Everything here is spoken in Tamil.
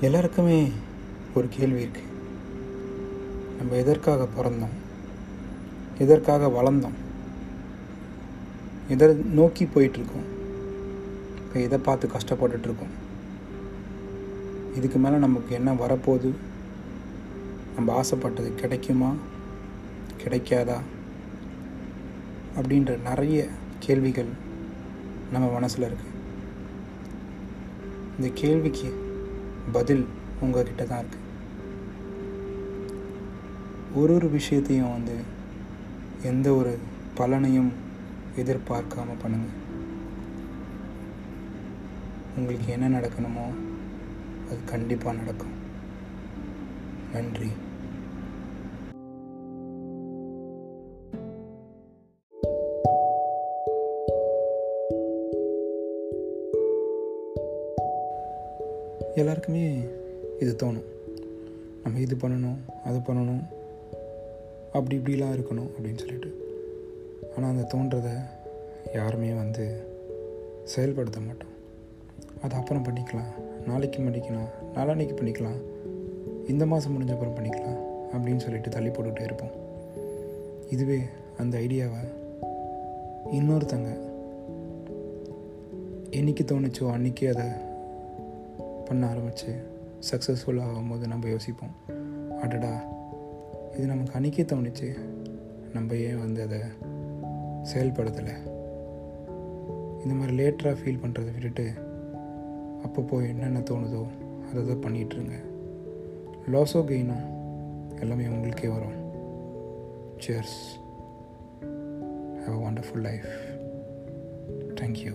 எல்லாருக்குமே ஒரு கேள்வி இருக்குது நம்ம எதற்காக பிறந்தோம்? எதற்காக வளர்ந்தோம்? எதை நோக்கி போயிட்டுருக்கோம்? இப்போ எதை பார்த்து கஷ்டப்பட்டுட்ருக்கோம் இதுக்கு மேலே நமக்கு என்ன வரப்போகுது? நம்ம ஆசைப்பட்டது கிடைக்குமா? கிடைக்காதா? அப்படின்ற நிறைய கேள்விகள் நம்ம மனசில் இருக்குது இந்த கேள்விக்கு பதில் உங்ககிட்ட தான் இருக்குது ஒரு ஒரு விஷயத்தையும் வந்து எந்த ஒரு பலனையும் எதிர்பார்க்காம பண்ணுங்கள் உங்களுக்கு என்ன நடக்கணுமோ அது கண்டிப்பாக நடக்கும். நன்றி. எல்லாருக்குமே இது தோணும். நம்ம இது பண்ணணும் அது பண்ணணும் அப்படி இப்படிலாம் இருக்கணும் அப்படின்னு சொல்லிட்டு. ஆனால் அந்த தோன்றதை யாருமே வந்து செயல்படுத்த மாட்டோம். அது அப்புறம் பண்ணிக்கலாம். நாளைக்கு பண்ணிக்கலாம். நாளான்னைக்கு பண்ணிக்கலாம். இந்த மாதம் முடிஞ்ச அப்புறம் பண்ணிக்கலாம் அப்படின்னு சொல்லிட்டு தள்ளி போட்டுக்கிட்டே இருப்போம். இதுவே அந்த ஐடியாவை இன்னொருத்தங்க என்னைக்கு தோணுச்சோ அன்றைக்கி அதை பண்ண ஆரம்பித்து சக்ஸஸ்ஃபுல் ஆகும்போது நம்ம யோசிப்போம். அடடா இது நமக்கு அன்றைக்கே தோணுச்சு. நம்ம ஏன் வந்து அதை செயல்படுத்தலை? இந்த மாதிரி லேட்டராக ஃபீல் பண்ணுறதை விட்டுட்டு அப்பப்போ என்னென்ன தோணுதோ அதை தான் பண்ணிகிட்ருங்க லாஸோ கெயினோ எல்லாமே உங்களுக்கே வரும். Cheers have a wonderful life thank you